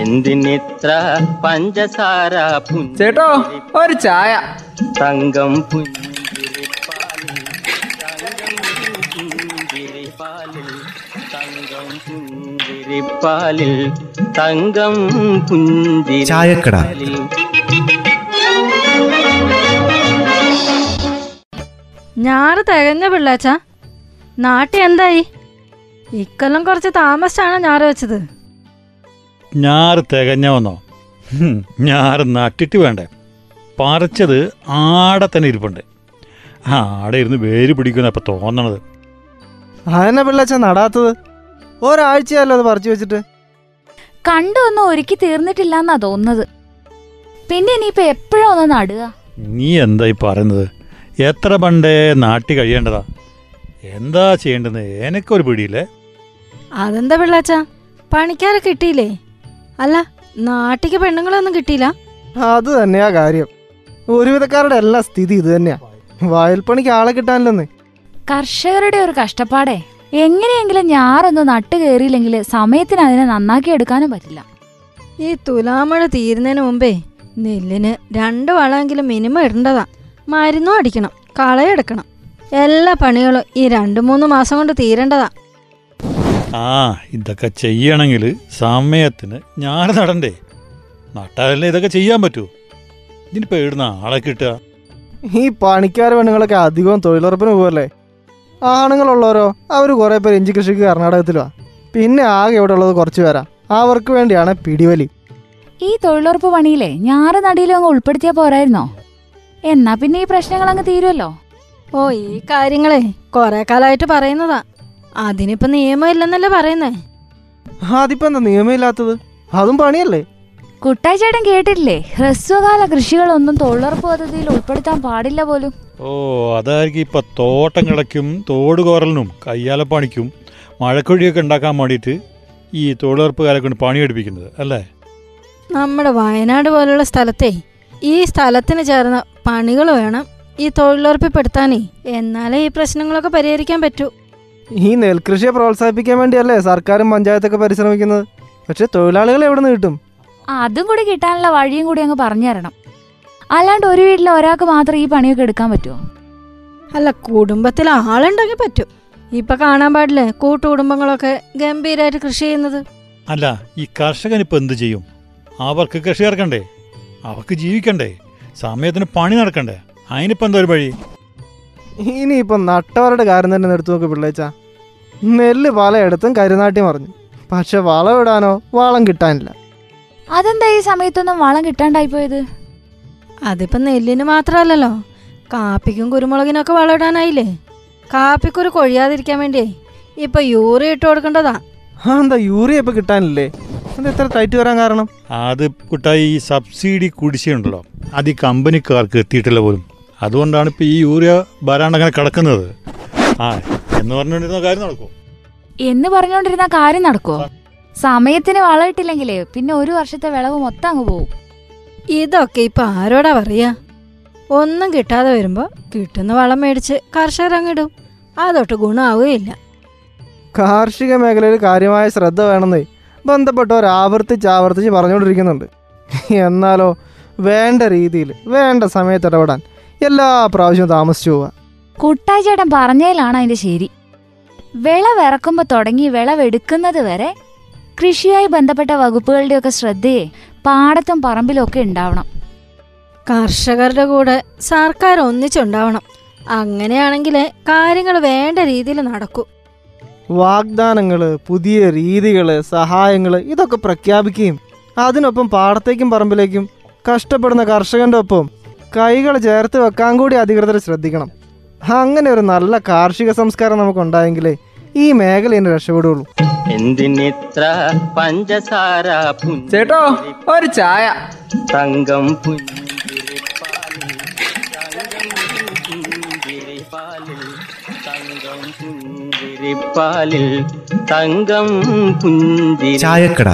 എന്തിനിത്ര പഞ്ചസാര ചേട്ടോ ഒരു ചായ. തങ്കം പുഞ്ചിരിപ്പാലിൽ തങ്കം പുഞ്ചിരിപ്പാലിൽ തങ്കം തങ്കം ചായക്കട. പുഞ്ചിരിപ്പാലിൽ ഞാറ് തികഞ്ഞ പിള്ളാച്ച. നാട്ടി എന്തായി ഇക്കൊല്ലം കുറച്ച് താമസിച്ചാണ് ഞാറ് വെച്ചത്? ഞാറ് തികഞ്ഞവന്നോ ഞാറ് നട്ടിട്ട് വേണ്ടേ. പറിച്ചത് ആടെ തന്നെ ഇരിപ്പുണ്ട്. ആ ആടെ ഇരുന്ന് വേര് പിടിക്കുന്ന അപ്പൊ തോന്നണത്. അതന്നെ പിള്ളച്ച നടാത്തത്? ഒരാഴ്ചയല്ലോ അത് പറിച്ചു വെച്ചിട്ട്? കണ്ടൊന്നും ഒരുക്കി തീർന്നിട്ടില്ലെന്നാ തോന്നുന്നത്. പിന്നെ ഇനിയിപ്പോ എപ്പോഴും ഒന്ന് നടുക? നീ എന്തായി പറയുന്നത്? എത്ര പണ്ടേ നാട്ടി കഴിയേണ്ടതാ? എന്താ ചെയ്യേണ്ടത്? എനിക്കൊരു പിടിയില്ലേ? അതെന്താ പിള്ളാച്ച? പണിക്കാരെ കിട്ടിയില്ലേ? അല്ല നാട്ടിക്ക് പെണ്ണുങ്ങളൊന്നും കിട്ടിയില്ല. അത് തന്നെയാ കാര്യം. ഒരുവിധക്കാരുടെ എല്ലാ സ്ഥിതി ഇത് തന്നെയാ. വയൽപ്പണിക്ക് ആളെ കിട്ടാനില്ലെന്ന്. കർഷകരുടെ ഒരു കഷ്ടപ്പാടേ. എങ്ങനെയെങ്കിലും ഞാറൊന്ന് നട്ട് കയറിയില്ലെങ്കിൽ സമയത്തിന് അതിനെ നന്നാക്കി എടുക്കാനും പറ്റില്ല. ഈ തുലാമഴ തീരുന്നതിന് മുമ്പേ നെല്ലിന് രണ്ട് വളമെങ്കിലും മിനിമം ഇടേണ്ടതാ. മരുന്നും അടിക്കണം കളയെടുക്കണം എല്ലാ പണികളും ഈ രണ്ട് മൂന്ന് മാസം കൊണ്ട് തീരേണ്ടതാ. ആ ഇതൊക്കെ ചെയ്യണമെങ്കിൽ സമയത്തിന് ഞാൻ നടണ്ടേ. നട്ടാലല്ലേ ഇതൊക്കെ ചെയ്യാൻ പറ്റൂ. ഇതിനിപ്പോൾ എവിടുന്ന ആളെ കിട്ടുക. ഈ പണിക്കാർ പെണ്ണുങ്ങളൊക്കെ അധികവും തൊഴിലുറപ്പിന് പോകല്ലേ ആണുങ്ങളുള്ളവരോ അവർ കുറേ പേര് ഇഞ്ചി കൃഷിക്ക് കർണാടകത്തിലുവാ. പിന്നെ ആകെ ഇവിടെ ഉള്ളത് കുറച്ച് പേരാ. അവർക്ക് വേണ്ടിയാണ് പിടിവലി. ഈ തൊഴിലുറപ്പ് പണിയിലെ ഞാറ് നടിയിലും അങ്ങ് ഉൾപ്പെടുത്തിയാ പോരായിരുന്നോ? എന്നാ പിന്നെ ഈ പ്രശ്നങ്ങൾ അങ്ങ് തീരുമല്ലോ ഓ ഈ കാര്യങ്ങളെ കുറെ കാലമായിട്ട് പറയുന്നതാ. അതിനിപ്പോ നിയമമില്ലെന്നല്ലേ പറയുന്നേ? അതിപ്പോ എന്താ നിയമമില്ലാത്തത്? അതും പണിയല്ലേ? കുട്ടാച്ചേട്ടൻ കേട്ടിട്ടില്ലേ? ഹ്രസ്വകാല കൃഷികളൊന്നും തൊഴിലുറപ്പ് പദ്ധതിയിൽ ഉൾപ്പെടുത്താൻ പാടില്ല പോലും. ഓ അതായിരിക്കും ഇപ്പൊ തോട്ടം കിളയ്ക്കും തോട് കോറലിനും കയ്യാലപ്പണിക്കും മഴക്കൊഴിയൊക്കെ ഉണ്ടാക്കാൻ വേണ്ടിയിട്ട് ഈ തൊഴിലുറപ്പുകാരെ കൊണ്ട് പണിയെടുപ്പിക്കുന്നത് അല്ലേ? നമ്മുടെ വയനാട് പോലുള്ള സ്ഥലത്തെ ഈ സ്ഥലത്തിന് ചേർന്ന പണികൾ വേണം ഈ തൊഴിലുറപ്പിപ്പെടുത്താനേ. എന്നാലേ ഈ പ്രശ്നങ്ങളൊക്കെ പരിഹരിക്കാൻ പറ്റൂ. ഈ നെൽകൃഷിയെ പ്രോത്സാഹിപ്പിക്കാൻ വേണ്ടിയല്ലേ സർക്കാരും പഞ്ചായത്തൊക്കെ പരിശ്രമിക്കുന്നത്? പക്ഷെ തൊഴിലാളികൾ എവിടെ നിന്ന് കിട്ടും? അതും കൂടി കിട്ടാനുള്ള വഴിയും കൂടി അങ്ങ് പറഞ്ഞു തരണം. അല്ലാണ്ട് ഒരു വീട്ടിൽ ഒരാൾക്ക് മാത്രം ഈ പണിയൊക്കെ എടുക്കാൻ പറ്റുമോ? അല്ല കുടുംബത്തിൽ ആളുണ്ടെങ്കിൽ പറ്റും. ഇപ്പൊ കാണാൻ പാടില്ലേ കൂട്ടുകുടുംബങ്ങളൊക്കെ ഗംഭീരമായിട്ട് കൃഷി ചെയ്യുന്നത്? അല്ല ഈ കർഷകൻ ഇപ്പൊ എന്ത് ചെയ്യും? അവർക്ക് കൃഷി ഇറക്കണ്ടേ? അവർക്ക് ജീവിക്കണ്ടേ? സമയത്തിന് പണി നടക്കണ്ടേ? അതിനിപ്പോ എന്താ ഒരു വഴി? ഇനിയിപ്പം നട്ടവരുടെ കാര്യം തന്നെ എടുത്തു നോക്ക് പിള്ളേച്ച. നെല്ല് പലയിടത്തും കരുനാട്ടി മറിഞ്ഞു. പക്ഷെ വളം ഇടാനോ വളം കിട്ടാനില്ല. അതെന്താ ഈ സമയത്തൊന്നും വളം കിട്ടാണ്ടായി പോയത്? അതിപ്പോ നെല്ലിന് മാത്രമല്ലല്ലോ. കാപ്പിക്കും കുരുമുളകിനൊക്കെ വളമിടാനായില്ലേ കാപ്പിക്കുരു കൊഴിയാതിരിക്കാൻ വേണ്ടിയേ. ഇപ്പൊ യൂറിയ ഇട്ട് കൊടുക്കേണ്ടതാ. ആ എന്താ യൂറിയ ഇപ്പൊ കിട്ടാനില്ലേ? ഇത്ര ടൈറ്റ് വരാൻ കാരണം? അത് കുട്ടായി ഈ സബ്സിഡി കുടിശ്ശിയുണ്ടല്ലോ അത് ഈ കമ്പനിക്കാർക്ക് എത്തിയിട്ടില്ല പോലും. അതുകൊണ്ടാണ് ഇപ്പോൾ ഈ യൂറിയ വരാണ്ട് അങ്ങനെ കിടക്കുന്നത്. ആ എന്ന് പറഞ്ഞുകൊണ്ടിരുന്ന കാര്യം നടക്കും. എന്ന് പറഞ്ഞുകൊണ്ടിരുന്ന കാര്യം നടക്കുവോ സമയത്തിന് വളമിട്ടില്ലെങ്കിലേ പിന്നെ ഒരു വർഷത്തെ വിളവ് മൊത്തം അങ്ങ് പോവും. ഇതൊക്കെ ഇപ്പൊ ആരോടാ പറയാ? ഒന്നും കിട്ടാതെ വരുമ്പോ കിട്ടുന്ന വളം മേടിച്ച് കർഷകർ അങ്ങിടും അതൊട്ട് ഗുണമാവുകയില്ല കാർഷിക മേഖലയിൽ കാര്യമായ ശ്രദ്ധ വേണമെന്നേ ബന്ധപ്പെട്ടവർ ആവർത്തിച്ച് ആവർത്തിച്ച് പറഞ്ഞുകൊണ്ടിരിക്കുന്നുണ്ട്. എന്നാലോ വേണ്ട രീതിയിൽ വേണ്ട സമയത്ത് ഇടപെടാൻ എല്ലാ പ്രാവശ്യവും താമസിച്ചു പോവാ. കുട്ടാച്ചേട്ടൻ പറഞ്ഞതിലാണ് അതിന്റെ ശരി. വിളവിറക്കുമ്പോ തുടങ്ങി വിളവെടുക്കുന്നത് വരെ കൃഷിയുമായി ബന്ധപ്പെട്ട വകുപ്പുകളുടെയൊക്കെ ശ്രദ്ധയെ പാടത്തും പറമ്പിലും ഒക്കെ ഉണ്ടാവണം. കർഷകരുടെ കൂടെ സർക്കാർ ഒന്നിച്ചുണ്ടാവണം. അങ്ങനെയാണെങ്കിൽ കാര്യങ്ങൾ വേണ്ട രീതിയിൽ നടക്കൂ. വാഗ്ദാനങ്ങൾ പുതിയ രീതികൾ സഹായങ്ങൾ ഇതൊക്കെ പ്രഖ്യാപിക്കുകയും അതിനൊപ്പം പാടത്തേക്കും പറമ്പിലേക്കും കഷ്ടപ്പെടുന്ന കർഷകന്റെ ഒപ്പം കൈകൾ ചേർത്ത് വെക്കാൻ കൂടി അധികൃതർ ശ്രദ്ധിക്കണം. അങ്ങനെ ഒരു നല്ല കാർഷിക സംസ്കാരം നമുക്കുണ്ടായെങ്കിലേ ഈ മേഖല ഇനി രക്ഷപ്പെടുള്ളൂ. എന്തിനിത്ര പഞ്ചസാര ചേട്ടോ ഒരു ചായ. തങ്കം പുഞ്ചിരിപ്പാലിൽ തങ്കം പുഞ്ചിരിപ്പാലിൽ തങ്കം പുഞ്ചിരിപ്പാലിൽ തങ്കം പുഞ്ചിരിപ്പാലിൽ. ചായക്കട.